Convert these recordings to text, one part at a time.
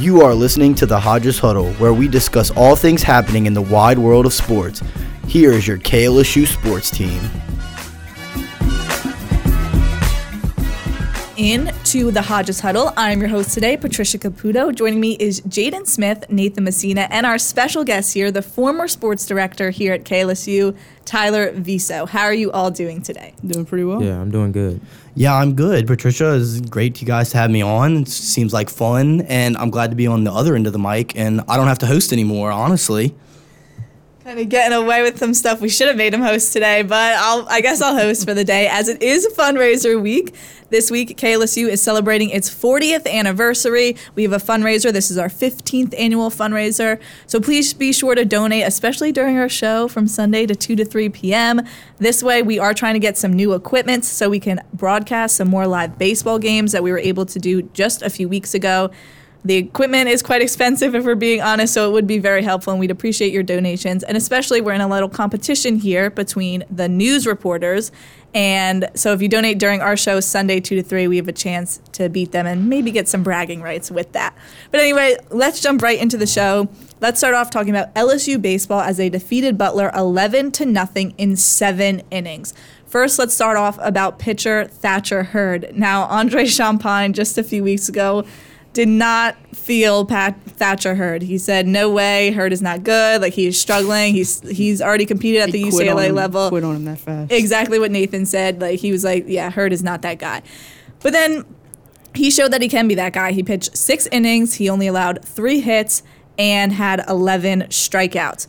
You are listening to the Hodges Huddle, where we discuss all things happening in the wide world of sports. Here is your KLSU sports team. Into the Hodges Huddle. I'm your host today, Patricia Caputo. Joining me is Jaden Smith, Nathan Messina, and our special guest here, the former sports director here at KLSU, Tyler Viso. How are you all doing today? Doing pretty well. Yeah, I'm doing good. Yeah, I'm good. Patricia, it's great you guys to have me on. It seems like fun, and I'm glad to be on the other end of the mic, and I don't have to host anymore, honestly. Kind of getting away with some stuff. We should have made him host today, but I'll, I guess I'll host for the day as it is fundraiser week. This week, KLSU is celebrating its 40th anniversary. We have a fundraiser. This is our 15th annual fundraiser. So please be sure to donate, especially during our show from Sunday to 2 to 3 p.m. This way, we are trying to get some new equipment so we can broadcast some more live baseball games that we were able to do just a few weeks ago. The equipment is quite expensive, if we're being honest, so it would be very helpful, and we'd appreciate your donations. And especially, we're in a little competition here between the news reporters. And so, if you donate during our show, Sunday 2 to 3, we have a chance to beat them and maybe get some bragging rights with that. But anyway, let's jump right into the show. Let's start off talking about LSU baseball as they defeated Butler 11 to nothing in seven innings. First, let's start off about pitcher Thatcher Hurd. Now, Andre Champagne just a few weeks ago did not feel Pat Thatcher Hurd. He said, "No way, Hurd is not good. Like he's struggling. He's he's already competed at He the UCLA him- level. Quit on him that fast. Exactly what Nathan said. Like he was like, yeah, Hurd is not that guy. But then he showed that he can be that guy. He pitched six innings. He only allowed three hits and had 11 strikeouts.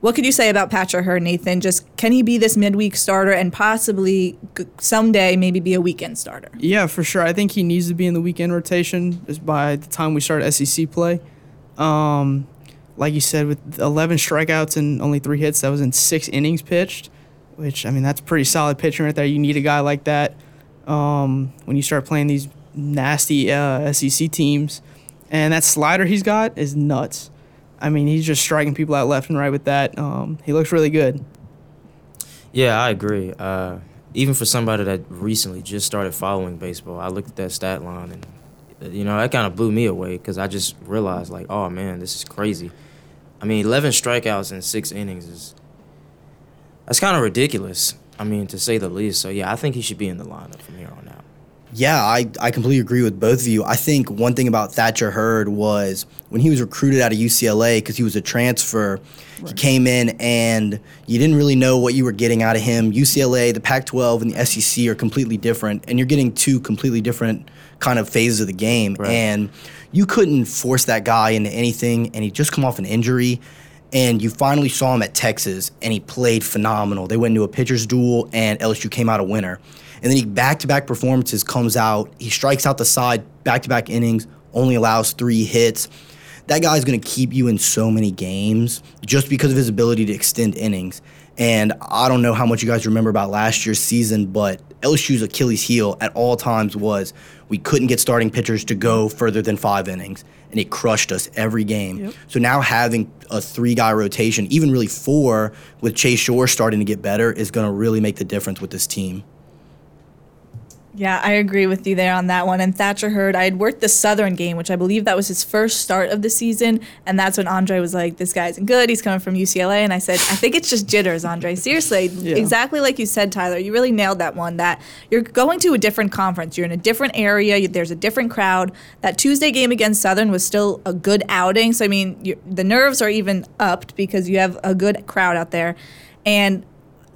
What could you say about Thatcher Hurd, Nathan? Just can he be this midweek starter and possibly someday maybe be a weekend starter? Yeah, for sure. I think he needs to be in the weekend rotation just by the time we start SEC play. Um, like you said, with 11 strikeouts and only three hits, that was in six innings pitched, which, I mean, that's pretty solid pitching right there. You need a guy like that um, when you start playing these nasty uh, SEC teams. And that slider he's got is nuts. I mean, he's just striking people out left and right with that. Um, he looks really good. Yeah, I agree. Uh, even for somebody that recently just started following baseball, I looked at that stat line and, uh, you know, that kind of blew me away because I just realized, like, oh man, this is crazy. I mean, 11 strikeouts in six innings is that's kind of ridiculous. I mean, to say the least. So yeah, I think he should be in the lineup from here on out. Yeah, I, I completely agree with both of you. I think one thing about Thatcher Hurd was when he was recruited out of UCLA because he was a transfer, he came in and you didn't really know what you were getting out of him. UCLA, the Pac 12, and the SEC are completely different, and you're getting two completely different kind of phases of the game. Right. And you couldn't force that guy into anything, and he just come off an injury. And you finally saw him at Texas, and he played phenomenal. They went into a pitcher's duel, and LSU came out a winner. And then he back-to-back performances comes out. He strikes out the side, back-to-back innings, only allows three hits. That guy's going to keep you in so many games just because of his ability to extend innings. And I don't know how much you guys remember about last year's season, but LSU's Achilles heel at all times was we couldn't get starting pitchers to go further than five innings, and it crushed us every game. So now having a three-guy rotation, even really four, with Chase Shore starting to get better, is going to really make the difference with this team. Yeah, I agree with you there on that one. And Thatcher Hurd, I had worked the Southern game, which I believe that was his first start of the season. And that's when Andre was like, this guy isn't good. He's coming from UCLA. And I said, I think it's just jitters, Andre. Seriously, exactly like you said, Tyler. You really nailed that one. That you're going to a different conference. You're in a different area. There's a different crowd. That Tuesday game against Southern was still a good outing. So, I mean, the nerves are even upped because you have a good crowd out there. And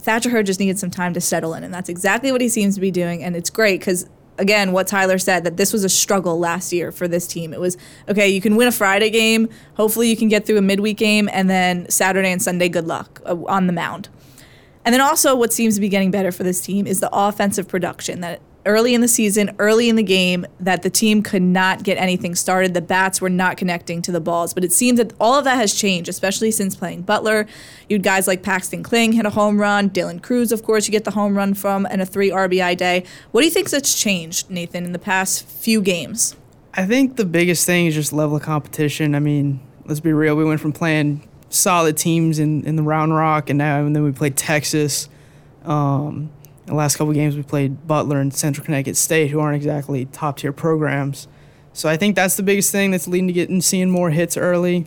Thatcher Hurd just needed some time to settle in, and that's exactly what he seems to be doing. And it's great because, again, what Tyler said that this was a struggle last year for this team. It was okay, you can win a Friday game, hopefully you can get through a midweek game, and then Saturday and Sunday, good luck uh, on the mound. And then also, what seems to be getting better for this team is the offensive production. That early in the season, early in the game, that the team could not get anything started. The bats were not connecting to the balls. But it seems that all of that has changed, especially since playing Butler. You guys like Paxton Kling hit a home run. Dylan Crews, of course, you get the home run from, and a three RBI day. What do you think's that's changed, Nathan, in the past few games? I think the biggest thing is just level of competition. I mean, let's be real. We went from playing solid teams in, in the Round Rock, and now and then we played Texas. Um, the last couple games we played Butler and Central Connecticut State, who aren't exactly top tier programs. So I think that's the biggest thing that's leading to getting seeing more hits early.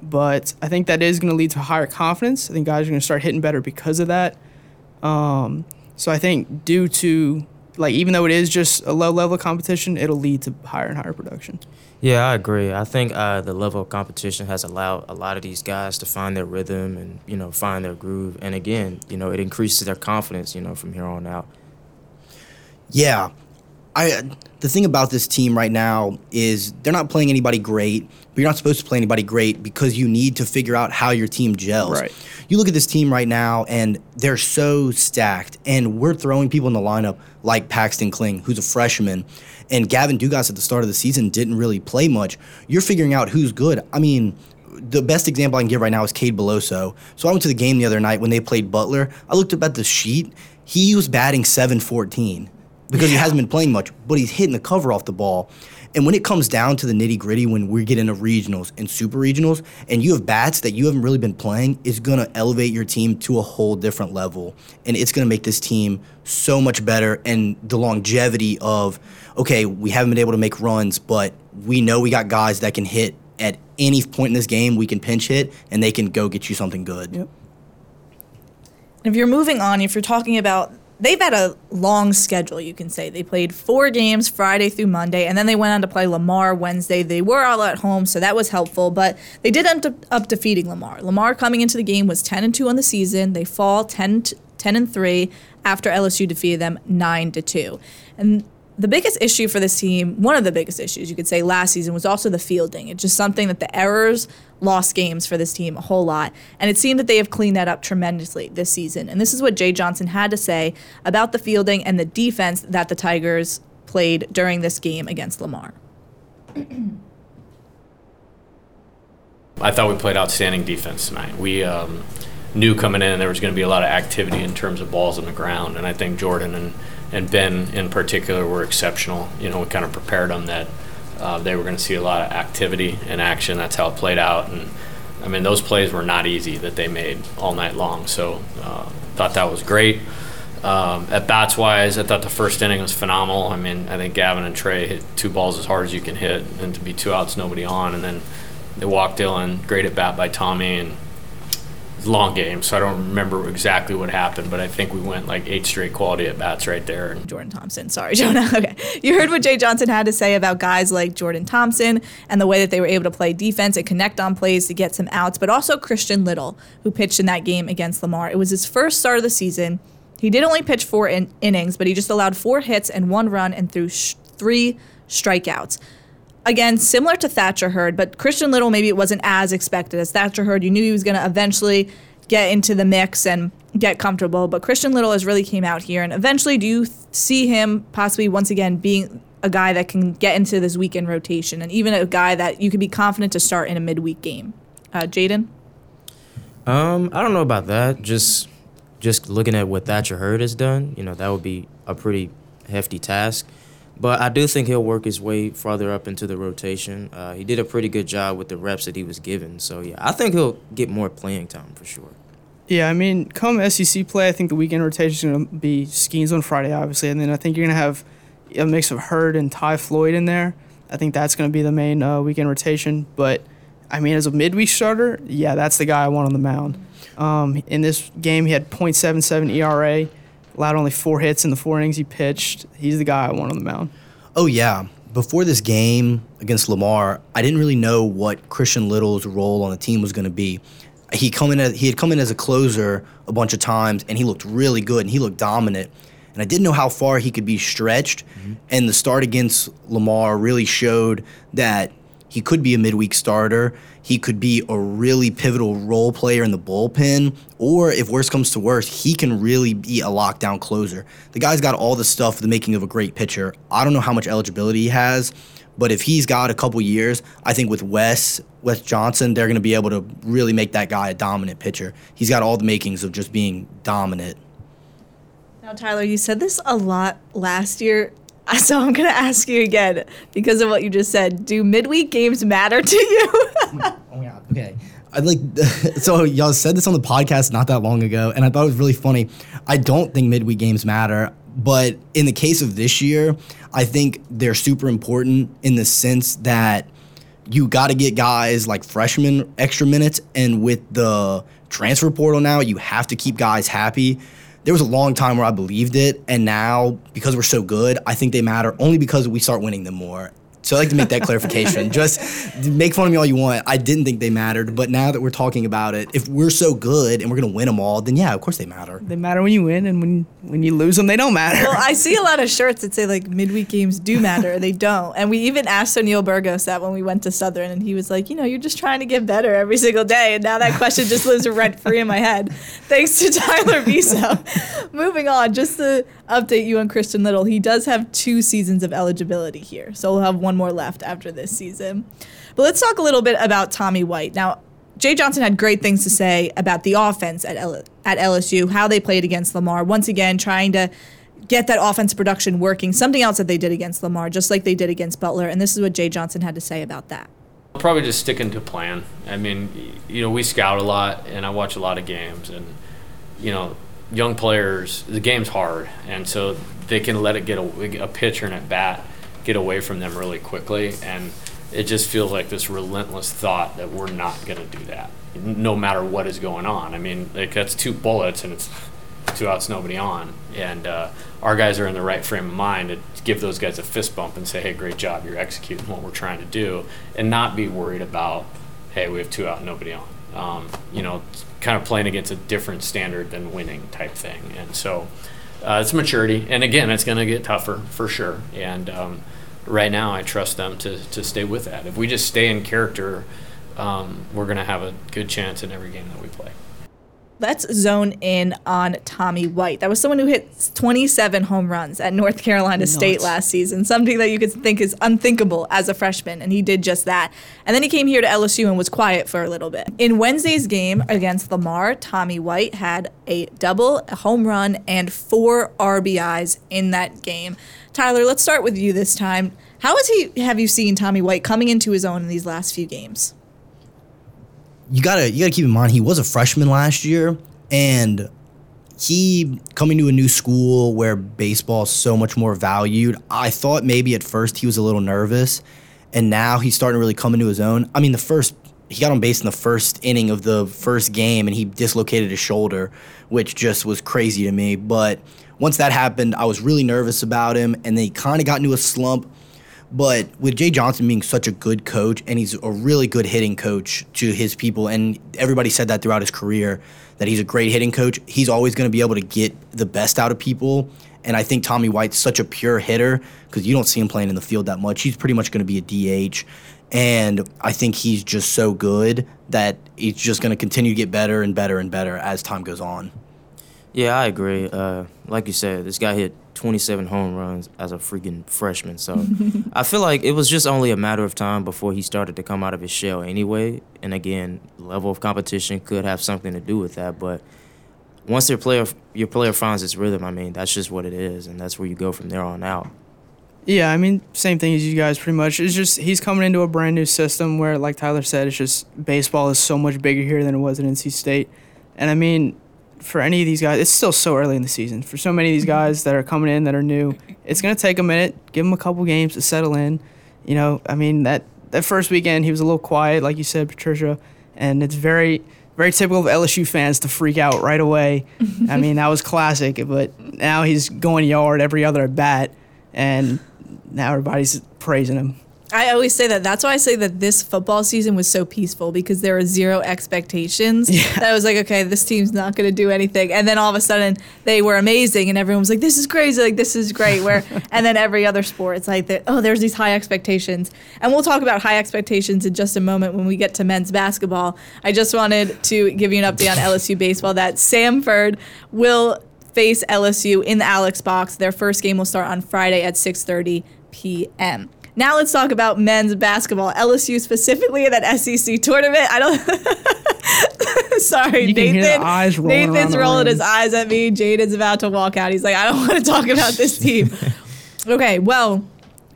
But I think that is going to lead to higher confidence. I think guys are going to start hitting better because of that. Um, so I think due to like even though it is just a low level competition, it'll lead to higher and higher production. Yeah, I agree. I think uh, the level of competition has allowed a lot of these guys to find their rhythm and you know find their groove. And again, you know, it increases their confidence. You know, from here on out. Yeah. I the thing about this team right now is they're not playing anybody great, but you're not supposed to play anybody great because you need to figure out how your team gels. Right. You look at this team right now and they're so stacked and we're throwing people in the lineup like Paxton Kling, who's a freshman, and Gavin Dugas at the start of the season didn't really play much. You're figuring out who's good. I mean, the best example I can give right now is Cade Beloso. So I went to the game the other night when they played Butler. I looked up at the sheet. He was batting 714 because he hasn't been playing much, but he's hitting the cover off the ball. And when it comes down to the nitty gritty, when we get into regionals and super regionals, and you have bats that you haven't really been playing, it's gonna elevate your team to a whole different level, and it's gonna make this team so much better. And the longevity of, okay, we haven't been able to make runs, but we know we got guys that can hit at any point in this game. We can pinch hit, and they can go get you something good. Yep. If you're moving on, if you're talking about they've had a long schedule, you can say. They played four games Friday through Monday, and then they went on to play Lamar Wednesday. They were all at home, so that was helpful, but they did end up defeating Lamar. Lamar coming into the game was 10 and 2 on the season. They fall 10, 10 and 3 after LSU defeated them 9 to 2. And the biggest issue for this team, one of the biggest issues you could say last season, was also the fielding. It's just something that the errors lost games for this team a whole lot. And it seemed that they have cleaned that up tremendously this season. And this is what Jay Johnson had to say about the fielding and the defense that the Tigers played during this game against Lamar. I thought we played outstanding defense tonight. We um, knew coming in there was going to be a lot of activity in terms of balls on the ground, and I think Jordan and and Ben in particular were exceptional. You know, we kind of prepared them that uh, they were going to see a lot of activity and action. That's how it played out. And I mean, those plays were not easy that they made all night long. So uh, thought that was great. Um, at bats wise, I thought the first inning was phenomenal. I mean, I think Gavin and Trey hit two balls as hard as you can hit, and to be two outs, nobody on, and then they walked Dylan. Great at bat by Tommy, and long game, so I don't remember exactly what happened, but I think we went like eight straight quality at bats right there. Jordan Thompson. Sorry, Jonah. Okay. You heard what Jay Johnson had to say about guys like Jordan Thompson and the way that they were able to play defense and connect on plays to get some outs, but also Christian Little, who pitched in that game against Lamar. It was his first start of the season. He did only pitch four in- innings, but he just allowed four hits and one run and threw sh- three strikeouts again, similar to Thatcher Hurd, but Christian Little maybe it wasn't as expected as Thatcher Hurd. You knew he was going to eventually get into the mix and get comfortable, but Christian Little has really came out here, and eventually, do you th- see him possibly once again being a guy that can get into this weekend rotation, and even a guy that you could be confident to start in a midweek game? Uh, Jaden. Um, I don't know about that. Just just looking at what Thatcher Hurd has done, you know, that would be a pretty hefty task. But I do think he'll work his way farther up into the rotation. Uh, he did a pretty good job with the reps that he was given. So, yeah, I think he'll get more playing time for sure. Yeah, I mean, come SEC play, I think the weekend rotation is going to be Skenes on Friday, obviously. And then I think you're going to have a mix of Hurd and Ty Floyd in there. I think that's going to be the main uh, weekend rotation. But, I mean, as a midweek starter, yeah, that's the guy I want on the mound. Um, in this game, he had .77 ERA allowed only four hits in the four innings he pitched. He's the guy I want on the mound. Oh yeah. Before this game against Lamar, I didn't really know what Christian Little's role on the team was going to be. He come in as, he had come in as a closer a bunch of times, and he looked really good and he looked dominant. And I didn't know how far he could be stretched. Mm-hmm. And the start against Lamar really showed that he could be a midweek starter. He could be a really pivotal role player in the bullpen. Or if worse comes to worse, he can really be a lockdown closer. The guy's got all the stuff for the making of a great pitcher. I don't know how much eligibility he has, but if he's got a couple years, I think with Wes, Wes Johnson, they're going to be able to really make that guy a dominant pitcher. He's got all the makings of just being dominant. Now, Tyler, you said this a lot last year So I'm going to ask you again because of what you just said. Do midweek games matter to you? oh god. Okay. I like so y'all said this on the podcast not that long ago, and I thought it was really funny. I don't think midweek games matter, But in the case of this year, I think they're super important in the sense that you got to get guys like freshmen extra minutes, and with the transfer portal now, you have to keep guys happy. There was a long time where I believed it, and now because we're so good, I think they matter only because we start winning them more. So I like to make that clarification. Just make fun of me all you want. I didn't think they mattered, but now that we're talking about it, if we're so good and we're gonna win them all, then yeah, of course they matter. They matter when you win, and when when you lose them, they don't matter. Well, I see a lot of shirts that say like midweek games do matter. they don't. And we even asked O'Neal Burgos that when we went to Southern, and he was like, you know, you're just trying to get better every single day. And now that question just lives rent free in my head. Thanks to Tyler Viso. Moving on, just to update you on Christian Little, he does have two seasons of eligibility here. So we'll have one more left after this season. But let's talk a little bit about Tommy White. Now, Jay Johnson had great things to say about the offense at, L- at LSU, how they played against Lamar. Once again, trying to get that offense production working. Something else that they did against Lamar, just like they did against Butler. And this is what Jay Johnson had to say about that. Probably just sticking to plan. I mean, you know, we scout a lot, and I watch a lot of games, and you know, young players, the game's hard, and so they can let it get a, a pitcher and at bat get away from them really quickly, and it just feels like this relentless thought that we're not going to do that, no matter what is going on. I mean, like that's two bullets and it's two outs, nobody on, and uh, our guys are in the right frame of mind to give those guys a fist bump and say, "Hey, great job, you're executing what we're trying to do," and not be worried about, "Hey, we have two out, nobody on." Um, you know, kind of playing against a different standard than winning type thing, and so. Uh, it's maturity, and again, it's going to get tougher for sure. And um, right now, I trust them to, to stay with that. If we just stay in character, um, we're going to have a good chance in every game that we play. Let's zone in on Tommy White. That was someone who hit 27 home runs at North Carolina. State last season, something that you could think is unthinkable as a freshman, and he did just that. And then he came here to LSU and was quiet for a little bit. In Wednesday's game against Lamar, Tommy White had a double, a home run, and four RBIs in that game. Tyler, let's start with you this time. How has he have you seen Tommy White coming into his own in these last few games? You gotta you gotta keep in mind he was a freshman last year and he coming to a new school where baseball is so much more valued i thought maybe at first he was a little nervous and now he's starting to really come into his own. I mean the first he got on base in the first inning of the first game and he dislocated his shoulder which just was crazy to me but once that happened i was really nervous about him and then he kind of got into a slump but with Jay Johnson being such a good coach, and he's a really good hitting coach to his people, and everybody said that throughout his career that he's a great hitting coach, he's always going to be able to get the best out of people. And I think Tommy White's such a pure hitter because you don't see him playing in the field that much. He's pretty much going to be a DH. And I think he's just so good that he's just going to continue to get better and better and better as time goes on. Yeah, I agree. Uh, like you said, this guy hit 27 home runs as a freaking freshman. So I feel like it was just only a matter of time before he started to come out of his shell anyway. And again, level of competition could have something to do with that. But once your player your player finds its rhythm, I mean, that's just what it is, and that's where you go from there on out. Yeah, I mean, same thing as you guys pretty much. It's just he's coming into a brand new system where, like Tyler said, it's just baseball is so much bigger here than it was at NC State. And I mean, for any of these guys, it's still so early in the season. For so many of these mm-hmm. guys that are coming in that are new, it's going to take a minute. Give them a couple games to settle in. You know, I mean, that, that first weekend, he was a little quiet, like you said, Patricia. And it's very, very typical of LSU fans to freak out right away. I mean, that was classic, but now he's going yard every other at bat. And now everybody's praising him. I always say that. That's why I say that this football season was so peaceful because there were zero expectations. Yeah. That was like, okay, this team's not going to do anything, and then all of a sudden they were amazing, and everyone was like, this is crazy, like this is great. Where and then every other sport, it's like that. Oh, there's these high expectations, and we'll talk about high expectations in just a moment when we get to men's basketball. I just wanted to give you an update on LSU baseball that Samford will face LSU in the Alex box. Their first game will start on Friday at 6:30 p.m. Now let's talk about men's basketball. LSU specifically in that SEC tournament. I don't. Sorry, You Nathan. rolling Nathan's rolling his eyes at me. Jaden's about to walk out. He's like, I don't want to talk about this team. okay, well.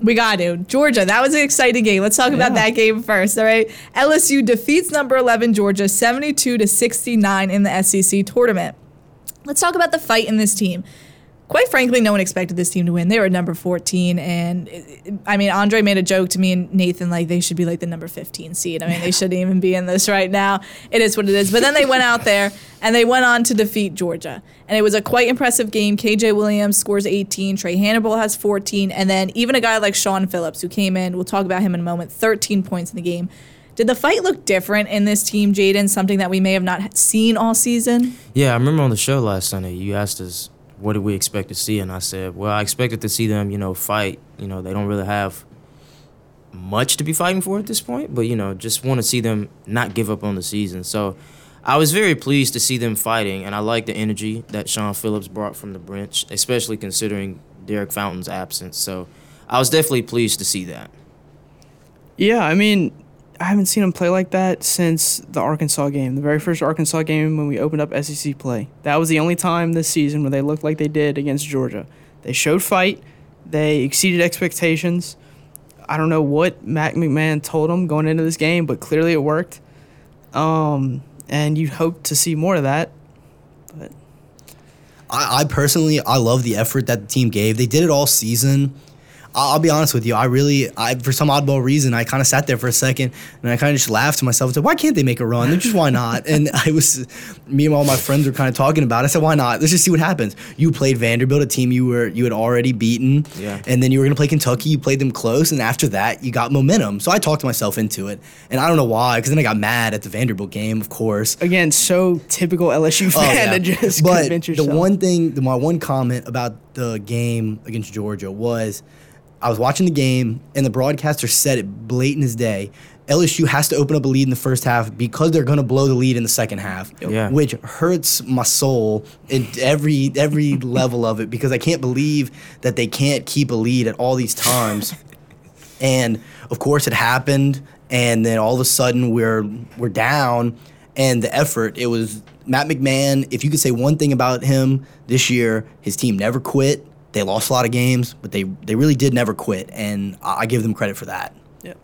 We got to. Georgia, that was an exciting game. Let's talk about Yeah. that game first, all right? LSU defeats number 11 Georgia 72 to 69 in the SEC tournament. Let's talk about the fight in this team. Quite frankly, no one expected this team to win. They were number 14. And I mean, Andre made a joke to me and Nathan, like, they should be like the number 15 seed. I mean, they shouldn't even be in this right now. It is what it is. But then they went out there and they went on to defeat Georgia. And it was a quite impressive game. KJ Williams scores 18, Trae Hannibal has 14. And then even a guy like Shawn Phillips, who came in, we'll talk about him in a moment, 13 points in the game. Did the fight look different in this team, Jaden? Something that we may have not seen all season? Yeah, I remember on the show last Sunday, you asked us, what did we expect to see? And I said, well, I expected to see them, you know, fight. You know, they don't really have much to be fighting for at this point, but, you know, just want to see them not give up on the season. So I was very pleased to see them fighting, and I like the energy that Shawn Phillips brought from the bench, especially considering Derek Fountain's absence. So I was definitely pleased to see that. Yeah, I mean, I haven't seen him play like that since the Arkansas game, the very first Arkansas game when we opened up SEC play. That was the only time this season where they looked like they did against Georgia. They showed fight, they exceeded expectations. I don't know what Matt McMahon told them going into this game, but clearly it worked. Um, and you'd hope to see more of that. But I, I personally, I love the effort that the team gave. They did it all season. I'll, I'll be honest with you. I really, I for some oddball reason, I kind of sat there for a second and I kind of just laughed to myself. I said, "Why can't they make a run? Just why not?" And I was, me and all my friends were kind of talking about. it. I said, "Why not? Let's just see what happens." You played Vanderbilt, a team you were you had already beaten, Yeah. and then you were gonna play Kentucky. You played them close, and after that, you got momentum. So I talked myself into it, and I don't know why, because then I got mad at the Vanderbilt game, of course. again, so typical LSU Oh, fan yeah. to just but convince the one thing, the, my one comment about the game against Georgia was, I was watching the game and the broadcaster said it blatant as day. LSU has to open up a lead in the first half because they're going to blow the lead in the second half, Yeah. which hurts my soul in every every level of it because I can't believe that they can't keep a lead at all these times. And of course, it happened, and then all of a sudden we're we're down, and the effort. It was Matt McMahon. If you could say one thing about him this year, his team never quit. They lost a lot of games, but they they really did never quit, and I, I give them credit for that. Yeah.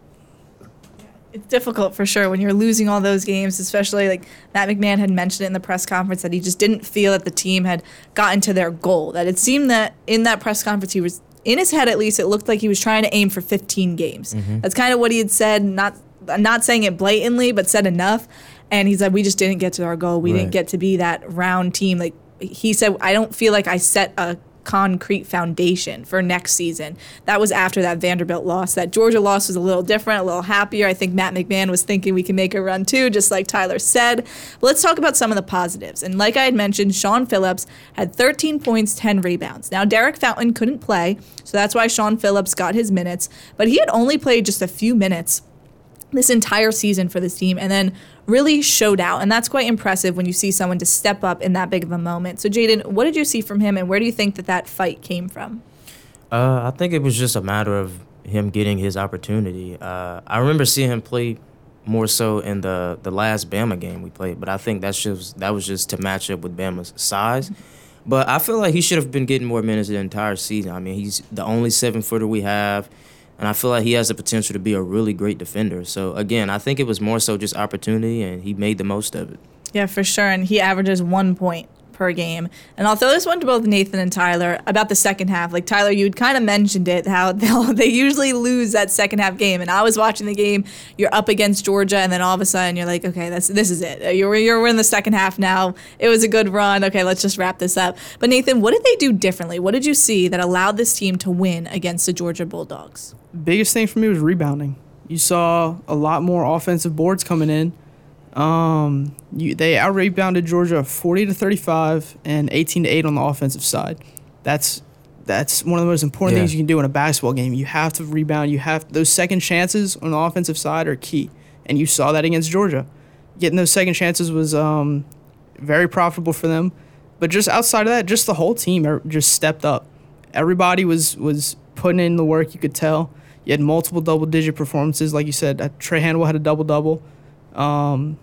It's difficult for sure when you're losing all those games, especially like Matt McMahon had mentioned it in the press conference that he just didn't feel that the team had gotten to their goal. That it seemed that in that press conference he was in his head at least it looked like he was trying to aim for 15 games. Mm-hmm. That's kind of what he had said, not not saying it blatantly, but said enough. And he said, we just didn't get to our goal. We didn't get to be that round team. Like he said, I don't feel like I set a concrete foundation for next season. That was after that Vanderbilt loss. That Georgia loss was a little different, a little happier. I think Matt McMahon was thinking we can make a run too, just like Tyler said. But let's talk about some of the positives. And like I had mentioned, Shawn Phillips had 13 points, 10 rebounds. Now, Derek Fountain couldn't play, so that's why Shawn Phillips got his minutes. But he had only played just a few minutes this entire season for this team and then really showed out. And that's quite impressive when you see someone to step up in that big of a moment. So, Jaden, what did you see from him and where do you think that that fight came from? Uh, I think it was just a matter of him getting his opportunity. Uh, I remember seeing him play more so in the, the last Bama game we played, but I think that's just that was just to match up with Bama's size. But I feel like he should have been getting more minutes the entire season. I mean, he's the only seven footer we have, and I feel like he has the potential to be a really great defender. So again, I think it was more so just opportunity, and he made the most of it. Yeah, for sure. And he averages one point per game. And I'll throw this one to both Nathan and Tyler about the second half. Like Tyler, you'd kind of mentioned it how they usually lose that second half game. And I was watching the game. You're up against Georgia, and then all of a sudden you're like, okay, that's this is it. You're you're in the second half now. It was a good run. Okay, let's just wrap this up. But Nathan, what did they do differently? What did you see that allowed this team to win against the Georgia Bulldogs? biggest thing for me was rebounding. You saw a lot more offensive boards coming in. Um, you, they out rebounded Georgia 40 to 35 and 18 to 8 on the offensive side. That's that's one of the most important Yeah. things you can do in a basketball game. You have to rebound. You have those second chances on the offensive side are key, and you saw that against Georgia. Getting those second chances was um, very profitable for them. But just outside of that, just the whole team er- just stepped up. Everybody was was putting in the work. You could tell. You had multiple double digit performances, like you said. Trae Hannibal had a double double. Um,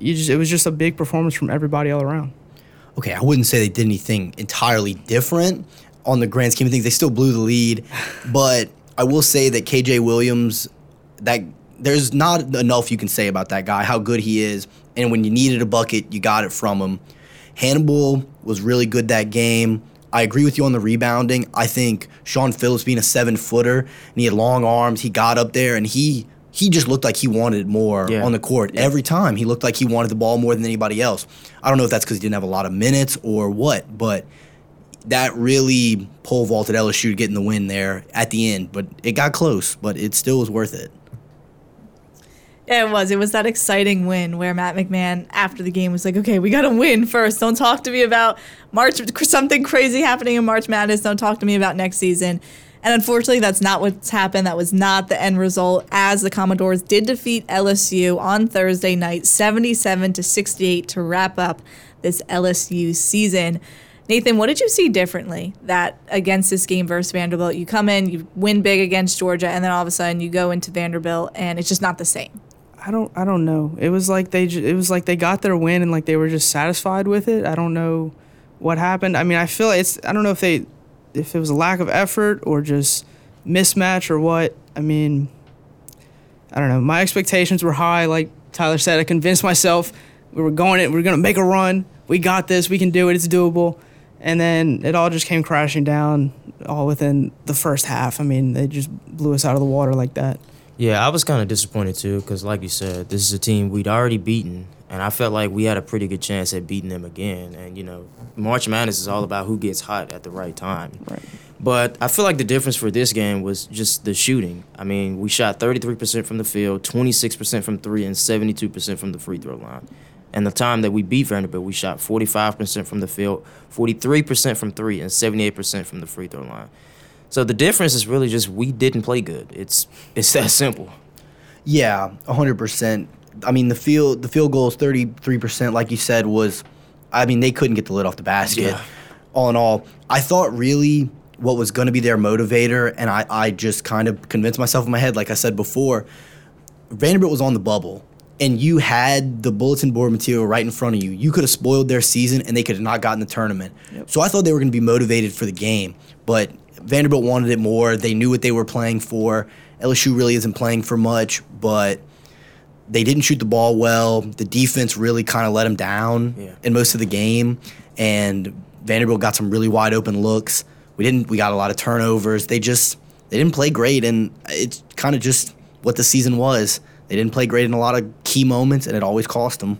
just it was just a big performance from everybody all around. okay, I wouldn't say they did anything entirely different on the grand scheme of things. They still blew the lead, but I will say that KJ Williams, that there's not enough you can say about that guy, how good he is, and when you needed a bucket, you got it from him. Hannibal was really good that game. I agree with you on the rebounding. I think Shawn Phillips being a seven footer and he had long arms, he got up there and he he just looked like he wanted more Yeah. on the court every time. He looked like he wanted the ball more than anybody else. I don't know if that's because he didn't have a lot of minutes or what, but that really pole vaulted LSU to get in the win there at the end. But it got close, but it still was worth it. Yeah, it was. It was that exciting win where Matt McMahon, after the game, was like, "Okay, we got to win first. Don't talk to me about March something crazy happening in March Madness. Don't talk to me about next season." And unfortunately, that's not what's happened. That was not the end result. As the Commodores did defeat LSU on Thursday night, seventy-seven to sixty-eight, to wrap up this LSU season. Nathan, what did you see differently that against this game versus Vanderbilt? You come in, you win big against Georgia, and then all of a sudden you go into Vanderbilt, and it's just not the same. I don't I don't know. It was like they it was like they got their win and like they were just satisfied with it. I don't know what happened. I mean, I feel it's I don't know if they if it was a lack of effort or just mismatch or what. I mean, I don't know. My expectations were high like Tyler said. I convinced myself we were going it, we we're going to make a run. We got this. We can do it. It's doable. And then it all just came crashing down all within the first half. I mean, they just blew us out of the water like that. Yeah, I was kind of disappointed too because, like you said, this is a team we'd already beaten, and I felt like we had a pretty good chance at beating them again. And you know, March Madness is all about who gets hot at the right time. Right. But I feel like the difference for this game was just the shooting. I mean, we shot 33% from the field, 26% from three, and 72% from the free throw line. And the time that we beat Vanderbilt, we shot 45% from the field, 43% from three, and 78% from the free throw line. So the difference is really just we didn't play good. It's it's that simple. Yeah, hundred percent. I mean, the field the field goals thirty three percent, like you said, was. I mean, they couldn't get the lid off the basket. Yeah. All in all, I thought really what was going to be their motivator, and I, I just kind of convinced myself in my head, like I said before, Vanderbilt was on the bubble, and you had the bulletin board material right in front of you. You could have spoiled their season, and they could have not gotten the tournament. So I thought they were going to be motivated for the game, but Vanderbilt wanted it more. They knew what they were playing for. LSU really isn't playing for much, but they didn't shoot the ball well. The defense really kind of let them down Yeah. in most of the game, and Vanderbilt got some really wide open looks. We didn't. We got a lot of turnovers. They just they didn't play great, and it's kind of just what the season was. They didn't play great in a lot of key moments, and it always cost them.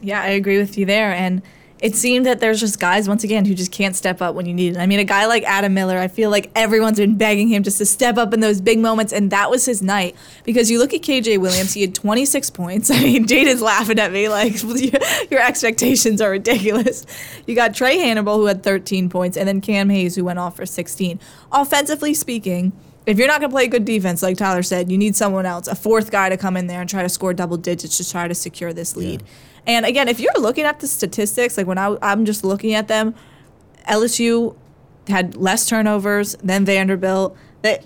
Yeah, I agree with you there. And it seemed that there's just guys, once again, who just can't step up when you need it. I mean, a guy like Adam Miller, I feel like everyone's been begging him just to step up in those big moments, and that was his night. Because you look at KJ Williams, he had 26 points. I mean, Jaden's laughing at me like, your expectations are ridiculous. You got Trae Hannibal, who had 13 points, and then Cam Hayes, who went off for 16. Offensively speaking, if you're not going to play good defense, like Tyler said, you need someone else, a fourth guy to come in there and try to score double digits to try to secure this lead. And again, if you're looking at the statistics, like when I, I'm just looking at them, LSU had less turnovers than Vanderbilt. They,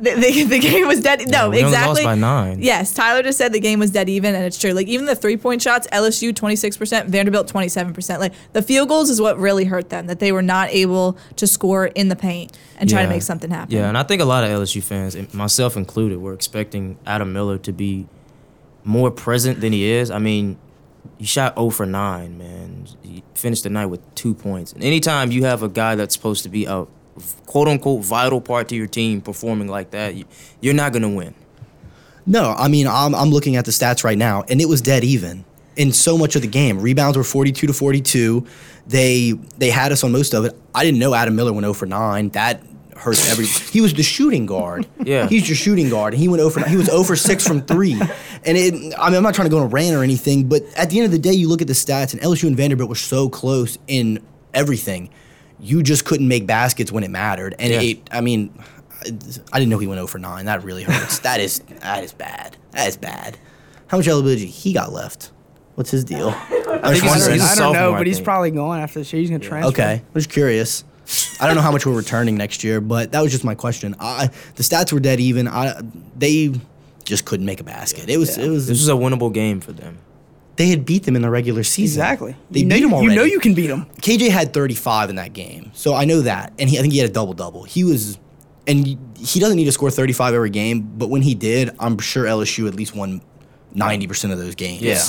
the, the, the game was dead. No, we only lost exactly. by nine. Yes, Tyler just said the game was dead even, and it's true. Like even the three point shots, LSU twenty six percent, Vanderbilt twenty seven percent. Like the field goals is what really hurt them that they were not able to score in the paint and try to make something happen. Yeah, and I think a lot of LSU fans, myself included, were expecting Adam Miller to be more present than he is. I mean, he shot 0 for 9, man. You finished the night with two points. And anytime you have a guy that's supposed to be a quote unquote vital part to your team performing like that, you- you're not going to win. No, I mean I'm I'm looking at the stats right now, and it was dead even in so much of the game. Rebounds were 42 to 42. They they had us on most of it. I didn't know Adam Miller went 0 for 9. That hurts every. He was the shooting guard. Yeah. he's your shooting guard, and he went 0 for he was 0 for 6 from three. And it, I mean, I'm not trying to go on a rant or anything, but at the end of the day, you look at the stats, and LSU and Vanderbilt were so close in everything. You just couldn't make baskets when it mattered, and Yeah. it. I mean, I didn't know he went 0 for 9. That really hurts. that is that is bad. That is bad. How much eligibility he got left? What's his deal? I think was he's- he's a I don't know, I but he's probably going after the year. He's gonna transfer. Okay, I was curious. I don't know how much we're returning next year, but that was just my question. I, the stats were dead even. I, they just couldn't make a basket. It was it was This was a winnable game for them. they had beat them in the regular season. Exactly. They you know, beat them already. You know you can beat them. KJ had 35 in that game, so I know that, and he, I think he had a double double. He was, and he- he doesn't need to score 35 every game, but when he did, I'm sure LSU at least won 90 percent of those games. Yeah.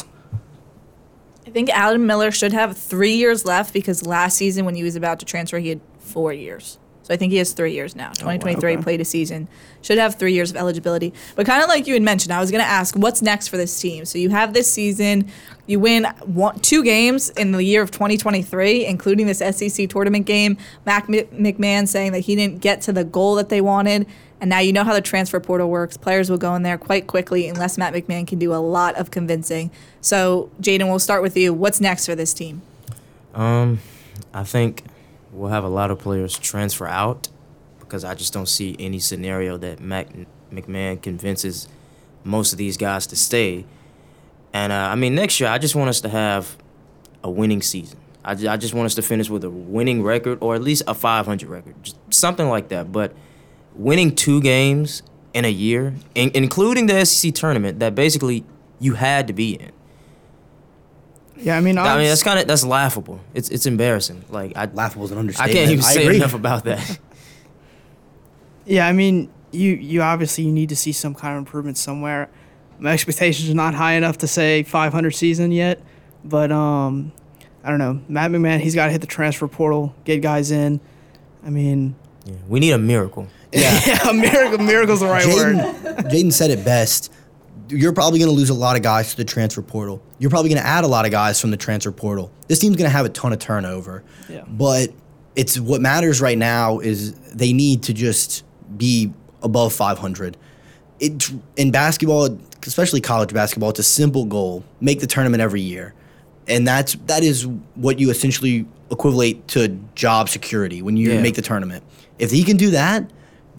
I think Adam Miller should have three years left because last season when he was about to transfer, he had four years. So I think he has three years now. 2023 okay. played a season, should have three years of eligibility. But kind of like you had mentioned, I was going to ask, what's next for this team? So you have this season, you win one, two games in the year of 2023, including this SEC tournament game. Mac M- McMahon saying that he didn't get to the goal that they wanted. And now you know how the transfer portal works. Players will go in there quite quickly unless Matt McMahon can do a lot of convincing. So, Jaden, we'll start with you. What's next for this team? Um, I think we'll have a lot of players transfer out because I just don't see any scenario that Mac McMahon convinces most of these guys to stay. And uh, I mean, next year I just want us to have a winning season. I, I just want us to finish with a winning record or at least a 500 record, just something like that. But winning two games in a year, in- including the SEC tournament, that basically you had to be in. Yeah, I mean, I mean, that's kind of that's laughable. It's it's embarrassing. Like I Laughable is an understatement. I can't even say agree. enough about that. Yeah, I mean, you you obviously you need to see some kind of improvement somewhere. My expectations are not high enough to say 500 season yet, but um, I don't know. Matt McMahon, he's got to hit the transfer portal, get guys in. I mean, Yeah, we need a miracle. Yeah. yeah, miracle, miracle's the right word. Jaden, Jaden said it best. You're probably going to lose a lot of guys to the transfer portal. You're probably going to add a lot of guys from the transfer portal. This team's going to have a ton of turnover. Yeah. But it's what matters right now is they need to just be above 500. It in basketball, especially college basketball, it's a simple goal: make the tournament every year, and that's that is what you essentially equivalent to job security when you Yeah. make the tournament. If he can do that,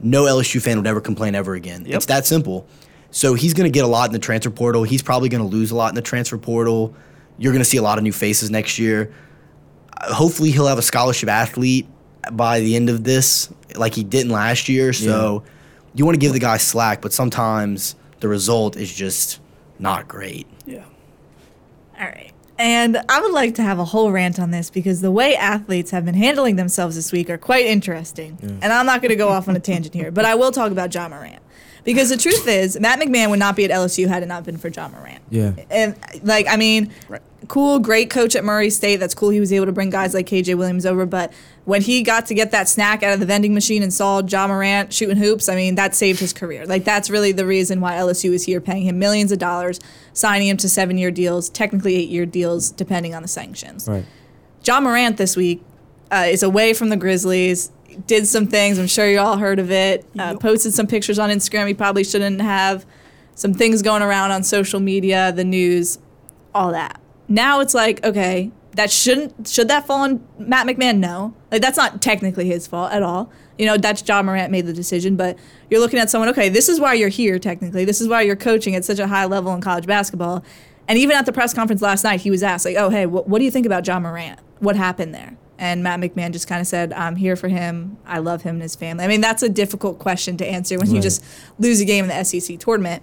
no LSU fan would ever complain ever again. Yep. It's that simple. So he's going to get a lot in the transfer portal. He's probably going to lose a lot in the transfer portal. You're going to see a lot of new faces next year. Uh, Hopefully, he'll have a scholarship athlete by the end of this, like he didn't last year. So you want to give the guy slack, but sometimes the result is just not great. Yeah. All right. And I would like to have a whole rant on this because the way athletes have been handling themselves this week are quite interesting. And I'm not going to go off on a tangent here, but I will talk about Ja Morant. Because the truth is, Matt McMahon would not be at LSU had it not been for Ja Morant. Yeah. And, like, I mean, Right. cool, great coach at Murray State. That's cool. He was able to bring guys like KJ Williams over. But when he got to get that snack out of the vending machine and saw Ja Morant shooting hoops, I mean, that saved his career. Like, that's really the reason why LSU is here, paying him millions of dollars, signing him to seven year deals, technically eight year deals, depending on the sanctions. Right. Ja Morant this week uh, is away from the Grizzlies. Did some things. I'm sure you all heard of it. Uh, posted some pictures on Instagram. He probably shouldn't have. Some things going around on social media, the news, all that. Now it's like, okay, that shouldn't should that fall on Matt McMahon? No, like that's not technically his fault at all. You know, that's Ja Morant made the decision, but you're looking at someone. Okay, this is why you're here. Technically, this is why you're coaching at such a high level in college basketball. And even at the press conference last night, he was asked like, "Oh, hey, what, what do you think about Ja Morant? What happened there?" And Matt McMahon just kind of said, "I'm here for him. I love him and his family." I mean, that's a difficult question to answer when you just lose a game in the SEC tournament.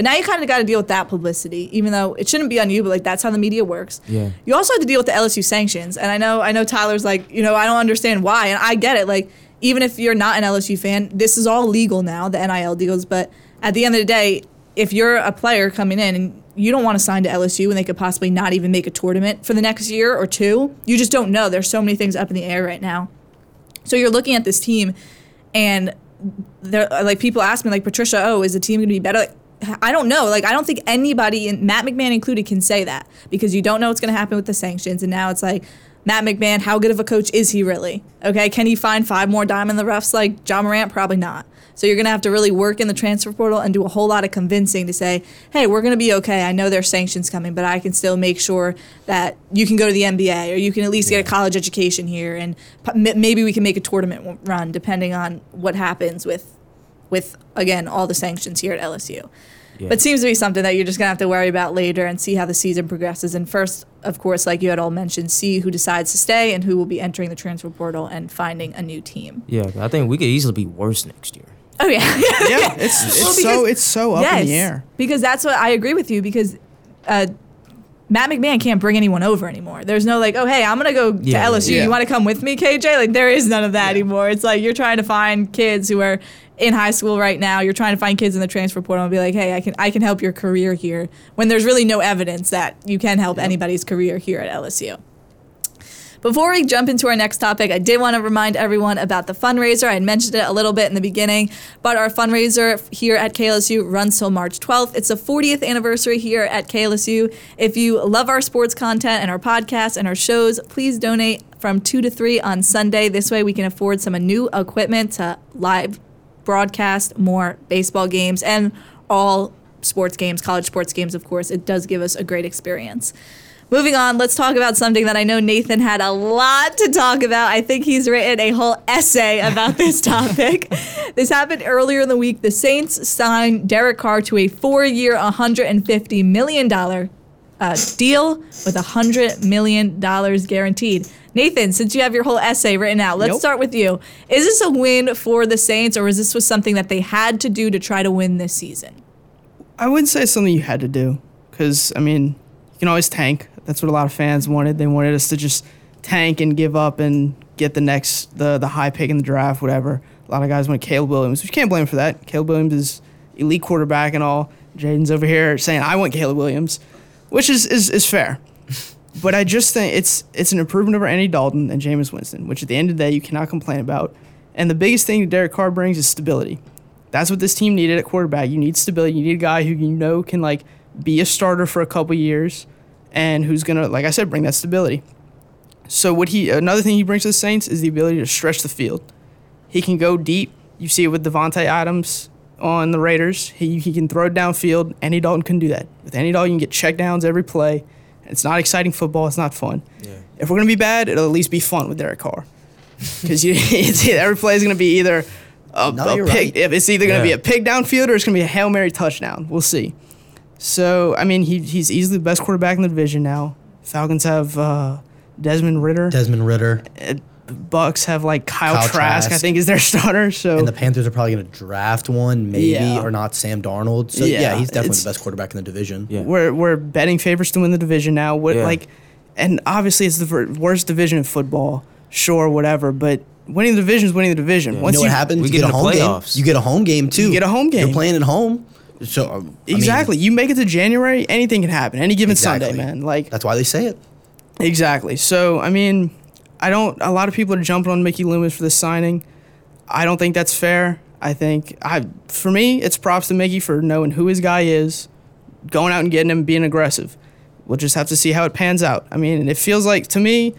But now you kind of got to deal with that publicity, even though it shouldn't be on you. But like that's how the media works. Yeah. You also have to deal with the LSU sanctions, and I know I know Tyler's like, you know, I don't understand why, and I get it. Like, even if you're not an LSU fan, this is all legal now, the NIL deals. But at the end of the day, if you're a player coming in and you don't want to sign to LSU when they could possibly not even make a tournament for the next year or two, you just don't know. There's so many things up in the air right now. So you're looking at this team, and they're like people ask me like Patricia, oh, is the team going to be better? Like, I don't know. Like I don't think anybody, Matt McMahon included, can say that because you don't know what's going to happen with the sanctions. And now it's like Matt McMahon, how good of a coach is he really? Okay, can he find five more diamond in the roughs like Ja Morant? Probably not. So you're going to have to really work in the transfer portal and do a whole lot of convincing to say, hey, we're going to be okay. I know there's sanctions coming, but I can still make sure that you can go to the NBA or you can at least get a college education here, and maybe we can make a tournament run depending on what happens with, with again all the sanctions here at LSU. Yeah. But seems to be something that you're just gonna have to worry about later and see how the season progresses. And first, of course, like you had all mentioned, see who decides to stay and who will be entering the transfer portal and finding a new team. Yeah, I think we could easily be worse next year. Oh yeah. Yeah, it's, it's Well, so because- it's so up in the air. Because that's what I agree with you because uh, Matt McMahon can't bring anyone over anymore. There's no like, oh hey, I'm gonna go to LSU. yeah. You want to come with me, KJ? Like there is none of that anymore. It's like you're trying to find kids who are in high school right now. You're trying to find kids in the transfer portal and be like, hey, I can I can help your career here. When there's really no evidence that you can help anybody's career here at LSU. Before we jump into our next topic, I did want to remind everyone about the fundraiser. I mentioned it a little bit in the beginning, but our fundraiser here at KLSU runs till March 12th. It's the 40th anniversary here at KLSU. If you love our sports content and our podcasts and our shows, please donate from 2 to 3 on Sunday. This way we can afford some new equipment to live broadcast more baseball games and all sports games, college sports games, of course. It does give us a great experience. Moving on, let's talk about something that I know Nathan had a lot to talk about. I think he's written a whole essay about this topic. this happened earlier in the week. The Saints signed Derek Carr to a four year, $150 million uh, deal with $100 million guaranteed. Nathan, since you have your whole essay written out, let's Nope. start with you. Is this a win for the Saints, or is this was something that they had to do to try to win this season? I wouldn't say it's something you had to do, because I mean, you can always tank. That's what a lot of fans wanted. They wanted us to just tank and give up and get the next the the high pick in the draft, whatever. A lot of guys wanted Caleb Williams, which you can't blame for that. Caleb Williams is elite quarterback and all. Jaden's over here saying I want Caleb Williams, which is is, is fair. But I just think it's it's an improvement over Andy Dalton and Jameis Winston, which at the end of the day you cannot complain about. And the biggest thing that Derek Carr brings is stability. That's what this team needed at quarterback. You need stability. You need a guy who you know can like be a starter for a couple years, and who's gonna, like I said, bring that stability. So what he another thing he brings to the Saints is the ability to stretch the field. He can go deep. You see it with Davante Adams on the Raiders. He, he can throw it downfield. Andy Dalton can do that. With Andy Dalton, you can get check downs every play. It's not exciting football. It's not fun. Yeah. If we're gonna be bad, it'll at least be fun with Derek Carr, because every play is gonna be either a, No, a pick. right. If it's either gonna be a pick downfield or it's gonna be a hail mary touchdown. We'll see. So I mean, he he's easily the best quarterback in the division now. Falcons have uh, Desmond Ridder. Desmond Ridder. Bucks have like Kyle, Kyle Trask, I think, is their starter. So And the Panthers are probably going to draft one, maybe, Yeah. or not Sam Darnold. So, yeah, Yeah, he's definitely the best quarterback in the division. Yeah. we're we're betting favorites to win the division now. What Yeah. like, and obviously it's the worst division in football. Sure, whatever, but winning the division is winning the division. Yeah. You Once know you what happens? we you get get a home playoffs. game. You get a home game, too. You get a home game. You're playing at home. So um, I mean, exactly, you make it to January, anything can happen. Any given Sunday, man. Like that's why they say it. Exactly. So, I mean, I don't. A lot of people are jumping on Mickey Loomis for this signing. I don't think that's fair. I think I, for me, it's props to Mickey for knowing who his guy is, going out and getting him, being aggressive. We'll just have to see how it pans out. I mean, it feels like to me,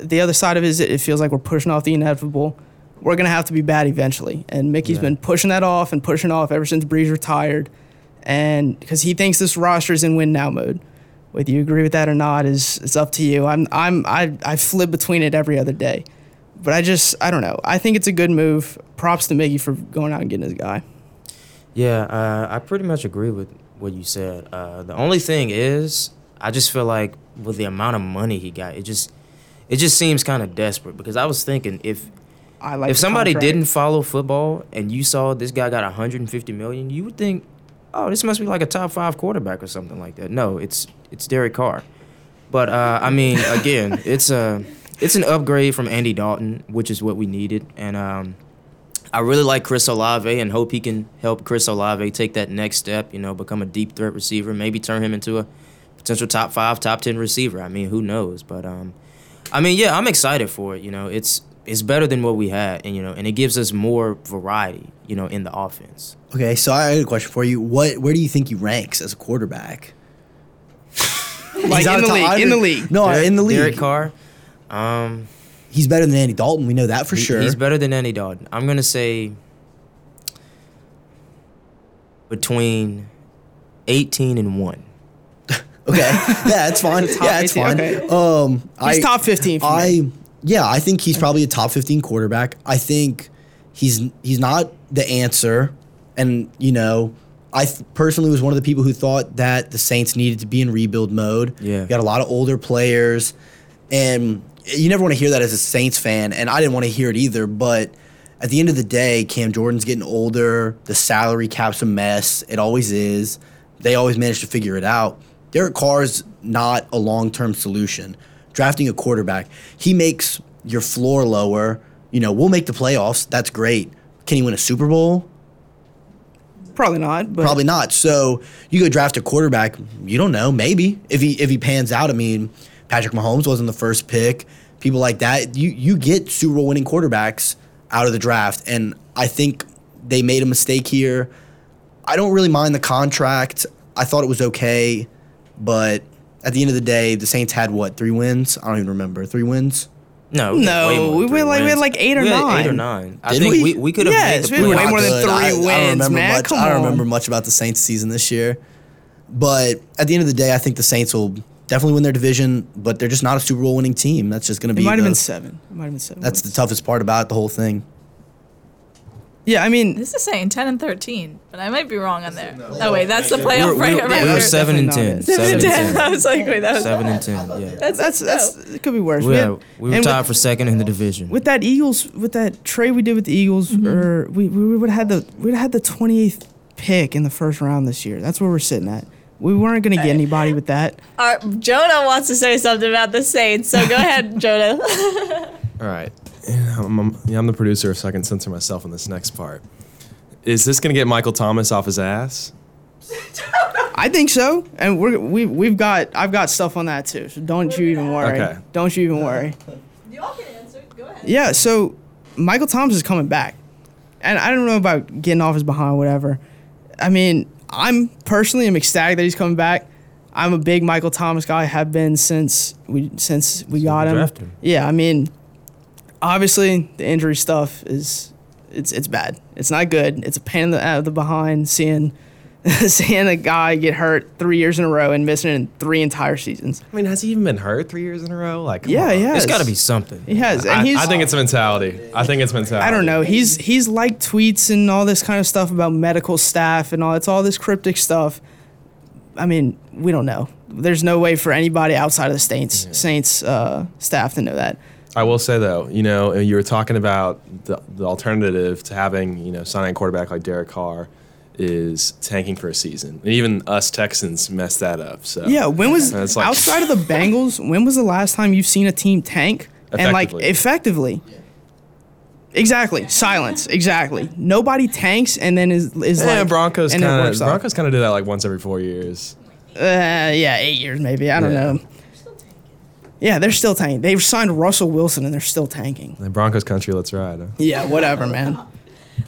the other side of it is it feels like we're pushing off the inevitable. We're gonna have to be bad eventually, and Mickey's Yeah. been pushing that off and pushing off ever since Brees retired, and because he thinks this roster is in win now mode whether you agree with that or not is is up to you. I'm I'm I I flip between it every other day, but I just I don't know. I think it's a good move. Props to Mickey for going out and getting his guy. Yeah, uh, I pretty much agree with what you said. Uh, the only thing is, I just feel like with the amount of money he got, it just it just seems kind of desperate. Because I was thinking if I like if somebody contract. didn't follow football and you saw this guy got 150 million, you would think, oh, this must be like a top five quarterback or something like that. No, it's it's Derek Carr. But uh, I mean, again, it's a it's an upgrade from Andy Dalton, which is what we needed, and um, I really like Chris Olave and hope he can help Chris Olave take that next step. You know, become a deep threat receiver, maybe turn him into a potential top five, top ten receiver. I mean, who knows? But um, I mean, yeah, I'm excited for it. You know, it's it's better than what we had, and you know, and it gives us more variety. You know, in the offense. Okay, so I had a question for you. What? Where do you think he ranks as a quarterback? like in the league. In the league. No, Derek- in the league. Derek Carr. Um, He's better than Andy Dalton. We know that for he- sure. He's better than Andy Dalton. I'm gonna say between 18 and one. Okay, yeah, that's fine. Yeah, it's 18, fine. okay. Um, He's I, top fifteen. For me. Yeah, I think he's probably a top 15 quarterback. I think he's he's not the answer, and you know, I th- personally was one of the people who thought that the Saints needed to be in rebuild mode. Yeah. you got a lot of older players, and you never want to hear that as a Saints fan, and I didn't want to hear it either. But at the end of the day, Cam Jordan's getting older. The salary cap's a mess. It always is. They always manage to figure it out. Derek Carr's not a long term solution. Drafting a quarterback, he makes your floor lower. You know, we'll make the playoffs. That's great. Can he win a Super Bowl? Probably not. But Probably not. So you go draft a quarterback. You don't know. Maybe if he if he pans out. I mean, Patrick Mahomes wasn't the first pick. People like that. You you get Super Bowl winning quarterbacks out of the draft, and I think they made a mistake here. I don't really mind the contract. I thought it was okay, but at the end of the day, the Saints had what three wins? I don't even remember. Three wins. No, No, way more than we three went like- we had like eight or We had Eight or nine. nine. I Did think we? we, we could have Yes, made we the were way playoffs. more than three I, I don't wins, remember man. Much, I don't remember much about the Saints season this year. But at the end of the day, I think the Saints will definitely win their division, but they're just not a Super Bowl winning team. That's just going to be. it might have been seven. It might have been seven. That's the toughest part about the whole thing. Yeah, I mean, This is saying 10 and 13, but I might be wrong on there. Oh, wait, that's the playoff We were, we, record. were- we were seven and ten. Seven and Damn, I was like, wait, that was Seven and ten. Yeah. That's that's that's it could be worse. We, had- had, we were tied with, for second in the division. with that Eagles with that trade we did with the Eagles, Mm-hmm. or we we would have had the we would have had the twenty eighth pick in the first round this year. That's where we're sitting at. We weren't gonna get anybody with that. All right, Jonah wants to say something about the Saints, so go ahead, Jonah. All right. I'm, I'm- yeah, I'm the producer, so I can censor myself on this next part. Is this going to get Michael Thomas off his ass? I think so, and we're we we've got I've got stuff on that too. So don't you even worry. Okay. Don't you even worry. you all can answer. Go ahead. Yeah, so Michael Thomas is coming back. And I don't know about getting off his behind, whatever. I mean, I'm personally am ecstatic that he's coming back. I'm a big Michael Thomas guy, have been since we since we got we him. drafted him. Yeah, I mean, obviously the injury stuff is it's it's bad. It's not good. It's a pain in the out of the behind seeing seeing a guy get hurt three years in a row and missing in three entire seasons. I mean, has he even been hurt three years in a row? Like, Yeah, on. yeah. There's got to be something. He has, and I, he's. I think it's mentality. I think it's mentality. I don't know. He's he's like tweets and all this kind of stuff about medical staff and all. It's all this cryptic stuff. I mean, we don't know. There's no way for anybody outside of the Saints Saints uh, staff to know that. I will say though, you know, you were talking about the, the alternative to having, you know, signing a quarterback like Derek Carr is tanking for a season, and even us Texans messed that up. So Yeah, when was like- outside of the Bengals? When was the last time you've seen a team tank and like Effectively. Exactly. Silence. Exactly. Nobody tanks and then is is Yeah, like Broncos kind of. Broncos kind of do that like once every four years. Uh, yeah, eight years maybe. I don't Yeah. know. Yeah, they're still tanking. They've signed Russell Wilson and they're still tanking. The Broncos country, let's ride. Huh? Yeah, whatever, man.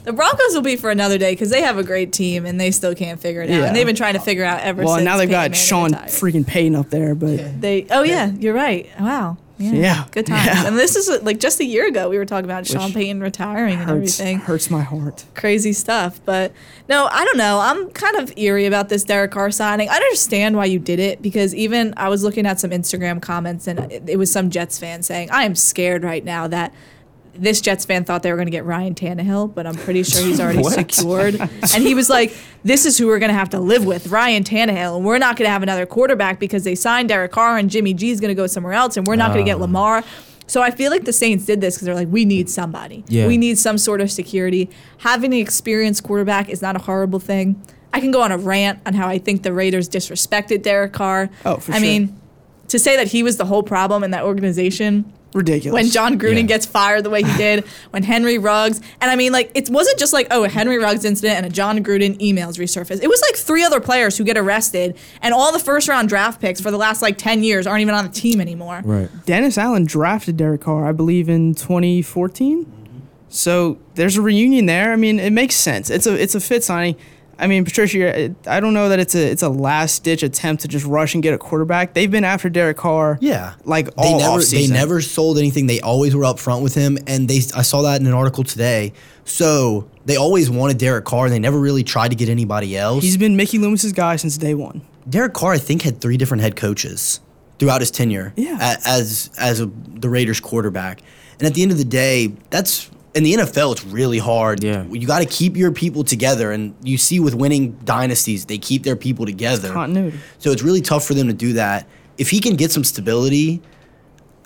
The Broncos will be for another day because they have a great team and they still can't figure it out. Yeah. And they've been trying to figure out ever Well, since. Well, now they've Peyton got Manning Sean retired. freaking Payton up there, but They. Oh yeah, you're right. Wow. Yeah. Yeah. Good times. Yeah. And this is like just a year ago we were talking about Sean Payton retiring and everything. hurts my heart. crazy stuff. But no, I don't know. I'm kind of eerie about this Derek Carr signing. I understand why you did it because even I was looking at some Instagram comments and it was some Jets fan saying, I am scared right now that this Jets fan thought they were going to get Ryan Tannehill, but I'm pretty sure he's already secured. And he was like, this is who we're going to have to live with, Ryan Tannehill. And we're not going to have another quarterback because they signed Derek Carr and Jimmy G is going to go somewhere else and we're not going to get ah. Lamar. So I feel like the Saints did this because they're like, we need somebody. Yeah. We need some sort of security. Having an experienced quarterback is not a horrible thing. I can go on a rant on how I think the Raiders disrespected Derek Carr. Oh, for I sure. mean, to say that he was the whole problem in that organization Ridiculous. when Jon Gruden Yeah. gets fired the way he did, when Henry Ruggs, and I mean, like, it wasn't just like, oh, a Henry Ruggs incident and a Jon Gruden emails resurface. It was like three other players who get arrested, and all the first round draft picks for the last like 10 years aren't even on the team anymore. Right. Dennis Allen drafted Derek Carr, I believe, in 2014. So there's a reunion there. I mean, it makes sense. It's a it's a fit signing. I mean, Patricia, I don't know that it's a it's a last ditch attempt to just rush and get a quarterback. They've been after Derek Carr. Yeah, like they all never they never sold anything. They always were upfront with him, and they I saw that in an article today. So they always wanted Derek Carr, and they never really tried to get anybody else. He's been Mickey Loomis's guy since day one. Derek Carr, I think, had three different head coaches throughout his tenure Yeah. as as a, the Raiders quarterback. And at the end of the day, that's in the NFL. It's really hard. Yeah. you got to keep your people together, and you see with winning dynasties, they keep their people together. Continuity. So it's really tough for them to do that. If he can get some stability,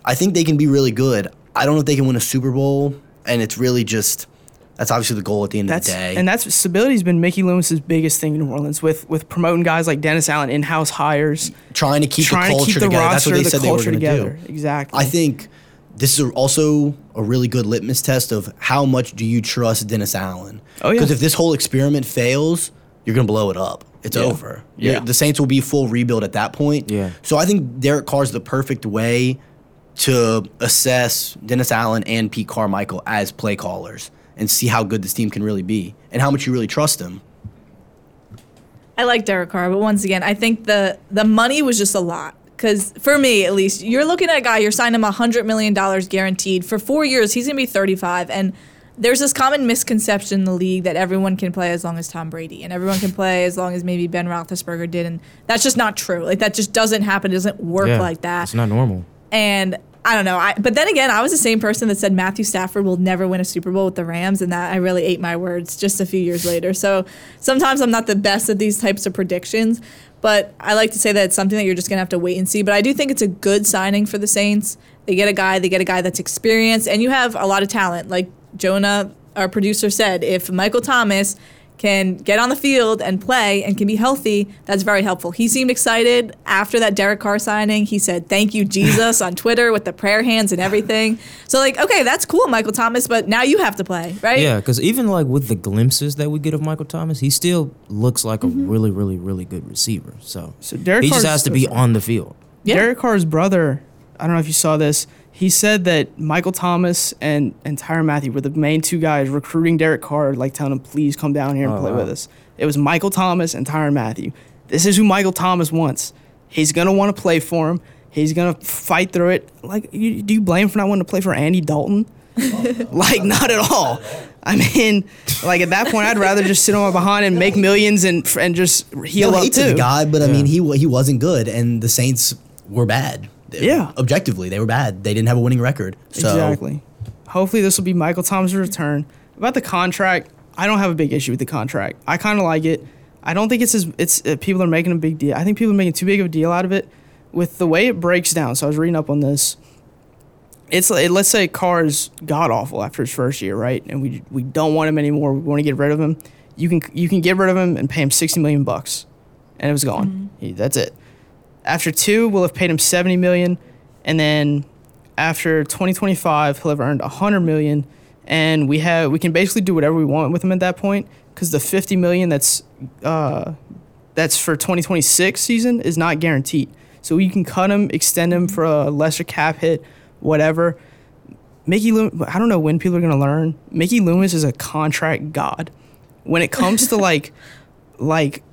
I think they can be really good. I don't know if they can win a Super Bowl, and it's really just That's obviously the goal at the end That's of the day. and that's stability's been Mickey Loomis's biggest thing in New Orleans with with promoting guys like Dennis Allen, in-house hires, trying to keep trying the to culture keep the together. roster, That's what they the said they were going to do. Exactly. I think this is also a really good litmus test of how much do you trust Dennis Allen. Oh, yeah. Because if this whole experiment fails, you're going to blow it up. It's Yeah. over. Yeah. The Saints will be full rebuild at that point. Yeah. So I think Derek Carr is the perfect way to assess Dennis Allen and Pete Carmichael as play callers and see how good this team can really be and how much you really trust them. I like Derek Carr, but once again, I think the the money was just a lot. Because for me, at least, you're looking at a guy, you're signing him a $100 million guaranteed. For four years, he's going to be 35. And there's this common misconception in the league that everyone can play as long as Tom Brady and everyone can play as long as maybe Ben Roethlisberger did. And that's just not true. Like, that just doesn't happen. It doesn't work Yeah, like that. It's not normal. And I don't know. I, but then again, I was the same person that said Matthew Stafford will never win a Super Bowl with the Rams, and that I really ate my words just a few years later. So sometimes I'm not the best at these types of predictions, but I like to say that it's something that you're just gonna have to wait and see. But I do think it's a good signing for the Saints. They get a guy, they get a guy that's experienced, and you have a lot of talent. Like Jonah, our producer, said, if Michael Thomas can get on the field and play and can be healthy, that's very helpful. He seemed excited after that Derek Carr signing. He said, Thank you, Jesus, on Twitter with the prayer hands and everything. So, like, okay, that's cool, Michael Thomas, but now you have to play, right? Yeah, because even like with the glimpses that we get of Michael Thomas, he still looks like Mm-hmm. a really, really, really good receiver. So, So Derek he just has to be on the field. Yeah. Derek Carr's brother, I don't know if you saw this. He said that Michael Thomas and, and Tyrann Mathieu were the main two guys recruiting Derek Carr, like telling him, please come down here and Oh, play wow. with us. It was Michael Thomas and Tyrann Mathieu. This is who Michael Thomas wants. He's going to want to play for him. He's going to fight through it. Like, you, do you blame him for not wanting to play for Andy Dalton? like, not at all. I mean, like at that point, I'd rather just sit on my behind and make millions and and just heal no up hate too. to the guy, but I mean, he he wasn't good, and the Saints were bad. They- Yeah. objectively, they were bad. They didn't have a winning record. So Exactly. Hopefully, this will be Michael Thomas' return. About the contract, I don't have a big issue with the contract. I kind of like it. I don't think it's as it's uh, people are making a big deal. I think people are making too big of a deal out of it with the way it breaks down. So I was reading up on this. It's like let's say Carr's god awful after his first year, right? And we we don't want him anymore. We want to get rid of him. You can you can get rid of him and pay him sixty million bucks, and it was gone. He, that's it. After two, we'll have paid him seventy million, and then after 2025 he'll have earned 100 million and we have we can basically do whatever we want with him at that point because the 50 million that's uh, that's for 2026 season is not guaranteed. So you can cut him extend him for a lesser cap hit whatever. Mickey Loom- i don't know when people are going to learn mickey loomis is a contract god. When it comes to like like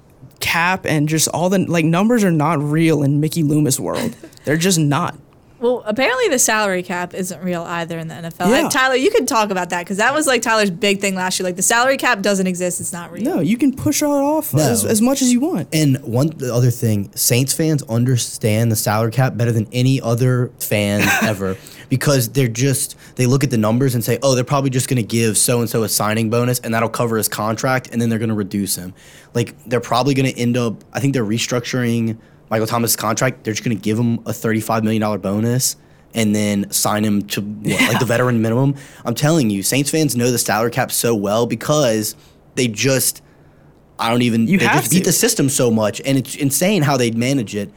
cap and just all the like numbers are not real in mickey loomis world they're just not Well, apparently the salary cap isn't real either in the NFL. Yeah. Like, Tyler, you can talk about that because that was like Tyler's big thing last year. Like the salary cap doesn't exist; it's not real. No, you can push it off No. as, as much as you want. And one the other thing, Saints fans understand the salary cap better than any other fan ever because they're just they look at the numbers and say, "Oh, they're probably just going to give so and so a signing bonus and that'll cover his contract and then they're going to reduce him." Like they're probably going to end up I think they're restructuring Michael Thomas' contract. They're just going to give him a $35 million bonus and then sign him to what, like the veteran minimum. I'm telling you, Saints fans know the salary cap so well because they just I don't even You they just beat the system so much, and it's insane how they manage it.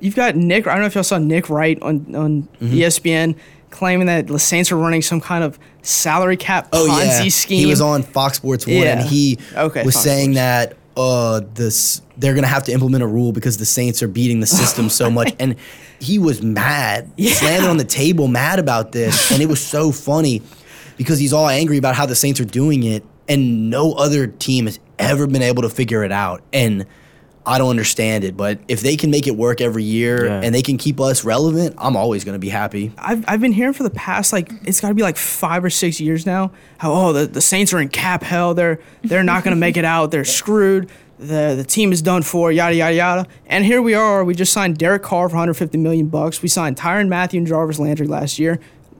You've got Nick. I don't know if y'all saw Nick Wright on on Mm-hmm. ESPN claiming that the Saints are running some kind of salary cap Oh Ponzi yeah, scheme. he was on Fox Sports One, Yeah. and he Okay, was Fox saying Sports. that uh this they're gonna have to implement a rule because the Saints are beating the system so much, and he was mad, Yeah. slamming on the table, mad about this, and it was so funny because he's all angry about how the Saints are doing it, and no other team has ever been able to figure it out, and. I don't understand it, but if they can make it work every year Yeah. and they can keep us relevant, I'm always going to be happy. I've, I've been hearing for the past like it's got to be like five or six years now how oh the, the Saints are in cap hell. They're they're not gonna make it out. They're screwed. The the team is done for yada yada yada. And here we are. We just signed Derek Carr for 150 million bucks. We signed Tyrann Mathieu and Jarvis Landry last year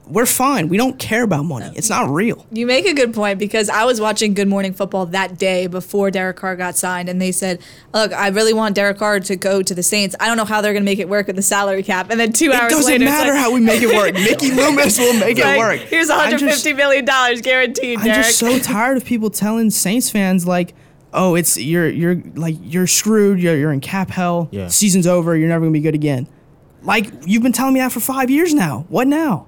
we're fine. We don't care about money. It's not real. You make a good point because I was watching Good Morning Football that day before Derek Carr got signed, and they said, "Look, I really want Derek Carr to go to the Saints. I don't know how they're going to make it work with the salary cap." And then two It hours later, it doesn't matter like- how we make it work. Mickey Loomis will make it's it work. Here's I'm 150 just- million dollars guaranteed, I'm Derek. just so tired of people telling Saints fans like, "Oh, it's you're you're like you're screwed. You're you're in cap hell. Yeah. Season's over. You're never gonna be good again." Like you've been telling me that for five years now. What now?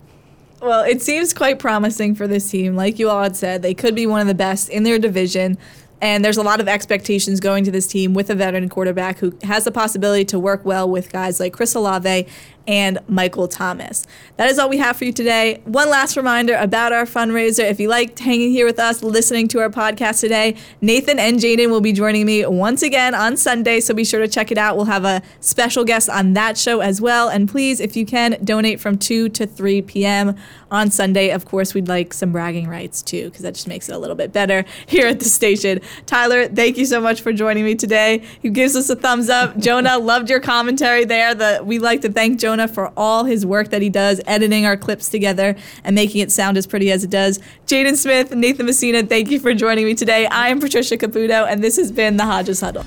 Well, it seems quite promising for this team. Like you all had said, they could be one of the best in their division. And there's a lot of expectations going to this team with a veteran quarterback who has the possibility to work well with guys like Chris Olave and Michael Thomas. That is all we have for you today. One last reminder about our fundraiser. If you liked hanging here with us, listening to our podcast today, Nathan and Jaden will be joining me once again on Sunday, so be sure to check it out. We'll have a special guest on that show as well. And please, if you can, donate from 2 to 3 p.m. on Sunday. Of course, we'd like some bragging rights too, because that just makes it a little bit better here at the station. Tyler, thank you so much for joining me today. He gives us a thumbs up. Jonah, loved your commentary there. The, we'd like to thank Jonah for all his work that he does, editing our clips together and making it sound as pretty as it does. Jaden Smith, Nathan Messina, thank you for joining me today. I am Patricia Caputo, and this has been the Hodges Huddle.